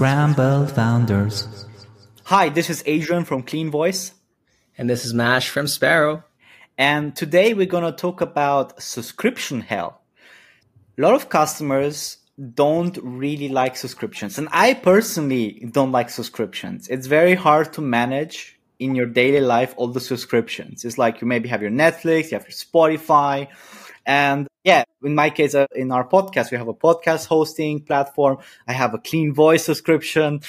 Scramble Founders. Hi, this is Adrian from Clean Voice. And this is Mash from Sparrow. And today we're going to talk about subscription hell. A lot of customers don't really like subscriptions. And I personally don't like subscriptions. It's very hard to manage in your daily life all the subscriptions. It's like you maybe have your Netflix, you have your Spotify, and yeah, in my case, uh, in our podcast, we have a podcast hosting platform. I have a clean voice subscription.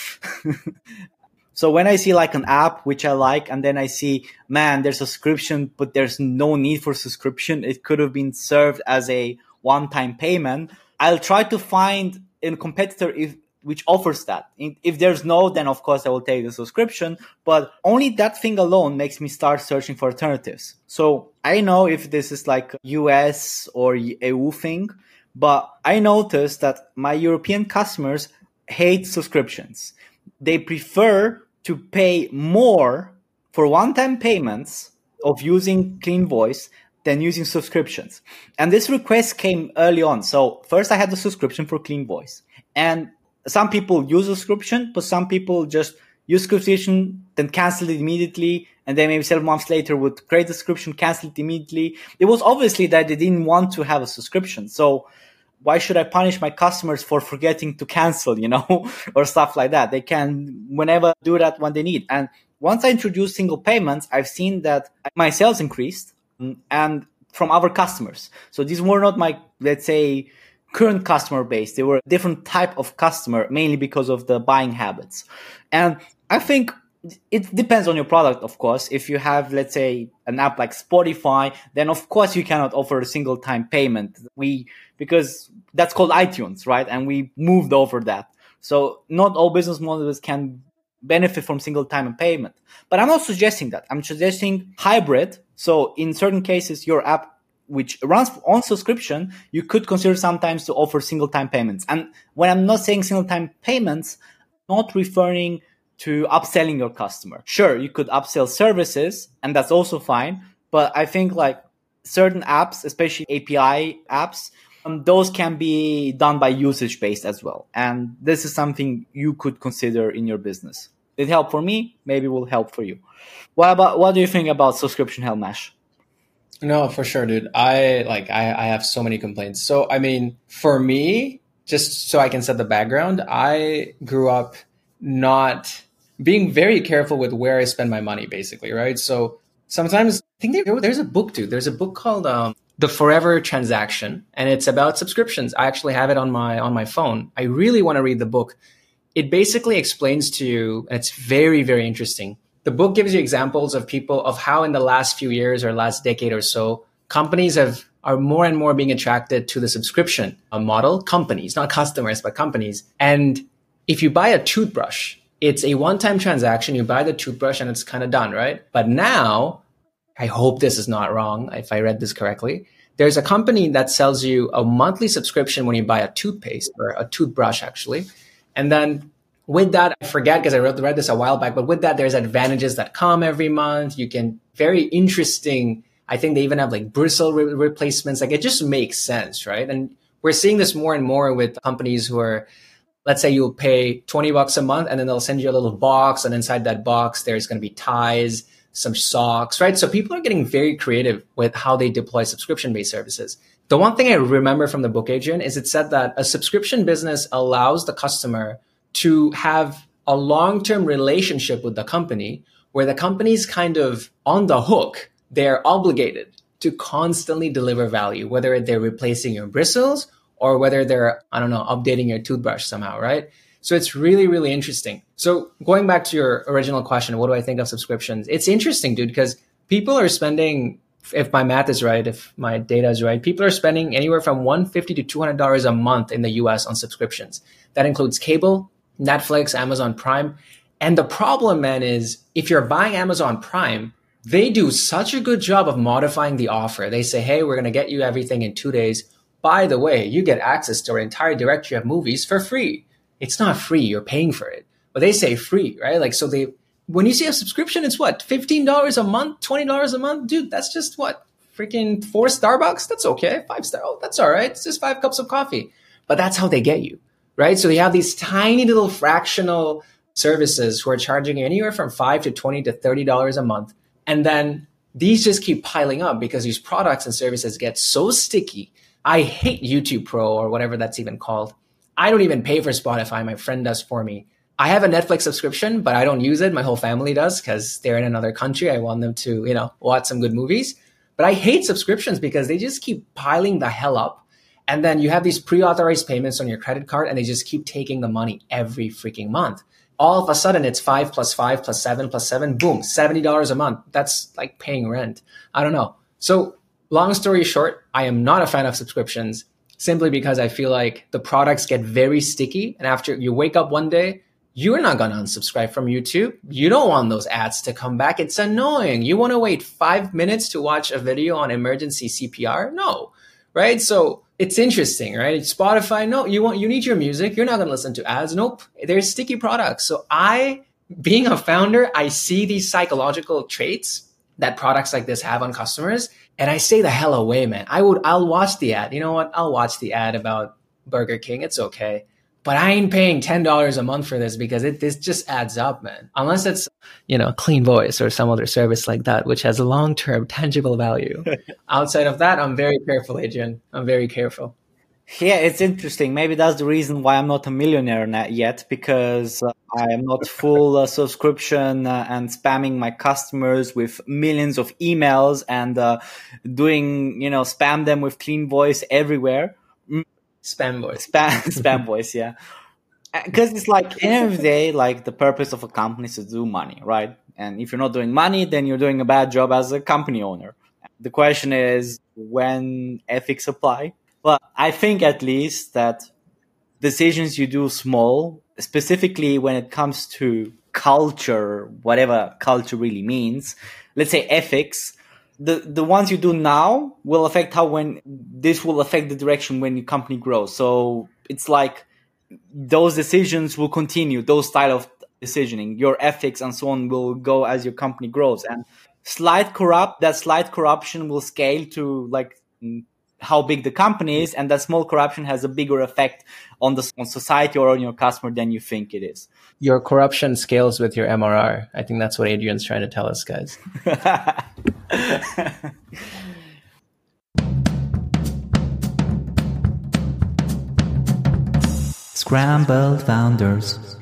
so when I see like an app which I like, and then I see, man, there's a subscription, but there's no need for subscription. It could have been served as a one-time payment. I'll try to find a competitor if which offers that. If there's no, then of course I will take the subscription, but only that thing alone makes me start searching for alternatives. So I know if this is like US or EU thing, but I noticed that my European customers hate subscriptions. They prefer to pay more for one-time payments of using Clean Voice than using subscriptions. And this request came early on. So first I had the subscription for Clean Voice. And some people use subscription, but some people just use subscription, then cancel it immediately, and then maybe several months later would create a subscription, cancel it immediately. It was obviously that they didn't want to have a subscription. So why should I punish my customers for forgetting to cancel, you know, or stuff like that? They can whenever do that when they need. And once I introduced single payments, I've seen that my sales increased mm, and from our customers. So these were not my, let's say, current customer base. They were a different type of customer, mainly because of the buying habits. And I think it depends on your product, of course. If you have, let's say, an app like Spotify, then of course you cannot offer a single time payment. We, because that's called iTunes, right? And we moved over that. So not all business models can benefit from single time payment. But I'm not suggesting that. I'm suggesting hybrid. So in certain cases, your app which runs on subscription, you could consider sometimes to offer single time payments. And when I'm not saying single time payments, not referring to upselling your customer. Sure, you could upsell services and that's also fine. But I think like certain apps, especially API apps, um, those can be done by usage based as well. And this is something you could consider in your business. It helped for me, maybe will help for you. What about, what do you think about subscription hell Mash? No, for sure, dude. I like I, I have so many complaints. So I mean, for me, just so I can set the background, I grew up not being very careful with where I spend my money, basically, right? So sometimes I think there, there's a book, dude. There's a book called um, The Forever Transaction, and it's about subscriptions. I actually have it on my on my phone. I really want to read the book. It basically explains to you, and it's very, very interesting the book gives you examples of people of how in the last few years or last decade or so companies have are more and more being attracted to the subscription model companies not customers but companies. And if you buy a toothbrush it's a one-time transaction. You buy the toothbrush and it's kind of done right? But now i hope this is not wrong if i read this correctly there's a company that sells you a monthly subscription when you buy a toothpaste or a toothbrush actually. And then with that, I forget because I read, read this a while back, but with that, there's advantages that come every month. You can very interesting. I think they even have like bristle re- replacements. Like it just makes sense, right? And we're seeing this more and more with companies who are, let's say you'll pay 20 bucks a month and then they'll send you a little box. And inside that box, there's going to be ties, some socks, right? So people are getting very creative with how they deploy subscription based services. The one thing I remember from the book, Adrian is it said that a subscription business allows the customer to have a long-term relationship with the company where the company's kind of on the hook. They're obligated to constantly deliver value, whether they're replacing your bristles or whether they're, I don't know, updating your toothbrush somehow, right? So it's really, really interesting. So going back to your original question, what do I think of subscriptions? It's interesting, dude, because people are spending, if my math is right, if my data is right, people are spending anywhere from 150 to $200 a month in the US on subscriptions. That includes cable, Netflix, Amazon Prime. And the problem, man, is if you're buying Amazon Prime, they do such a good job of modifying the offer. They say, hey, we're going to get you everything in two days. By the way, you get access to our entire directory of movies for free. It's not free, you're paying for it. But they say free, right? Like, so they, when you see a subscription, it's what, $15 a month, $20 a month? Dude, that's just what? Freaking four Starbucks? That's okay. Five star. Oh, that's all right. It's just five cups of coffee. But that's how they get you right? So they have these tiny little fractional services who are charging anywhere from five to 20 to $30 a month. And then these just keep piling up because these products and services get so sticky. I hate YouTube Pro or whatever that's even called. I don't even pay for Spotify. My friend does for me. I have a Netflix subscription, but I don't use it. My whole family does because they're in another country. I want them to, you know, watch some good movies. But I hate subscriptions because they just keep piling the hell up. And then you have these pre-authorized payments on your credit card and they just keep taking the money every freaking month. All of a sudden it's five plus five plus seven plus seven, boom, $70 a month. That's like paying rent. I don't know. So long story short, I am not a fan of subscriptions simply because I feel like the products get very sticky. And after you wake up one day, you're not going to unsubscribe from YouTube. You don't want those ads to come back. It's annoying. You want to wait five minutes to watch a video on emergency CPR? No, right? So it's interesting, right? Spotify, no, you want, you need your music. You're not going to listen to ads. Nope. They're sticky products. So I, being a founder, I see these psychological traits that products like this have on customers. And I say the hell away, man. I would, I'll watch the ad. You know what? I'll watch the ad about Burger King. It's okay but I ain't paying ten dollars a month for this because it this just adds up, man. Unless it's you know Clean Voice or some other service like that, which has a long term tangible value. Outside of that, I'm very careful, Adrian. I'm very careful. Yeah, it's interesting. Maybe that's the reason why I'm not a millionaire yet, because uh, I am not full uh, subscription uh, and spamming my customers with millions of emails and uh, doing, you know, spam them with clean voice everywhere. Spam voice. Spam, spam voice, yeah. Uh, because it's like, end of the day, like the purpose of a company is to do money, right? And if you're not doing money, then you're doing a bad job as a company owner. The question is when ethics apply. Well, I think at least that decisions you do small, specifically when it comes to culture, whatever culture really means, let's say ethics, the the ones you do now will affect how when this will affect the direction when your company grows. So it's like those decisions will continue. Those style of decisioning, your ethics and so on will go as your company grows. And slight corrupt that slight corruption will scale to like how big the company is, and that small corruption has a bigger effect on the on society or on your customer than you think it is. Your corruption scales with your MRR. I think that's what Adrian's trying to tell us, guys. Scramble Founders.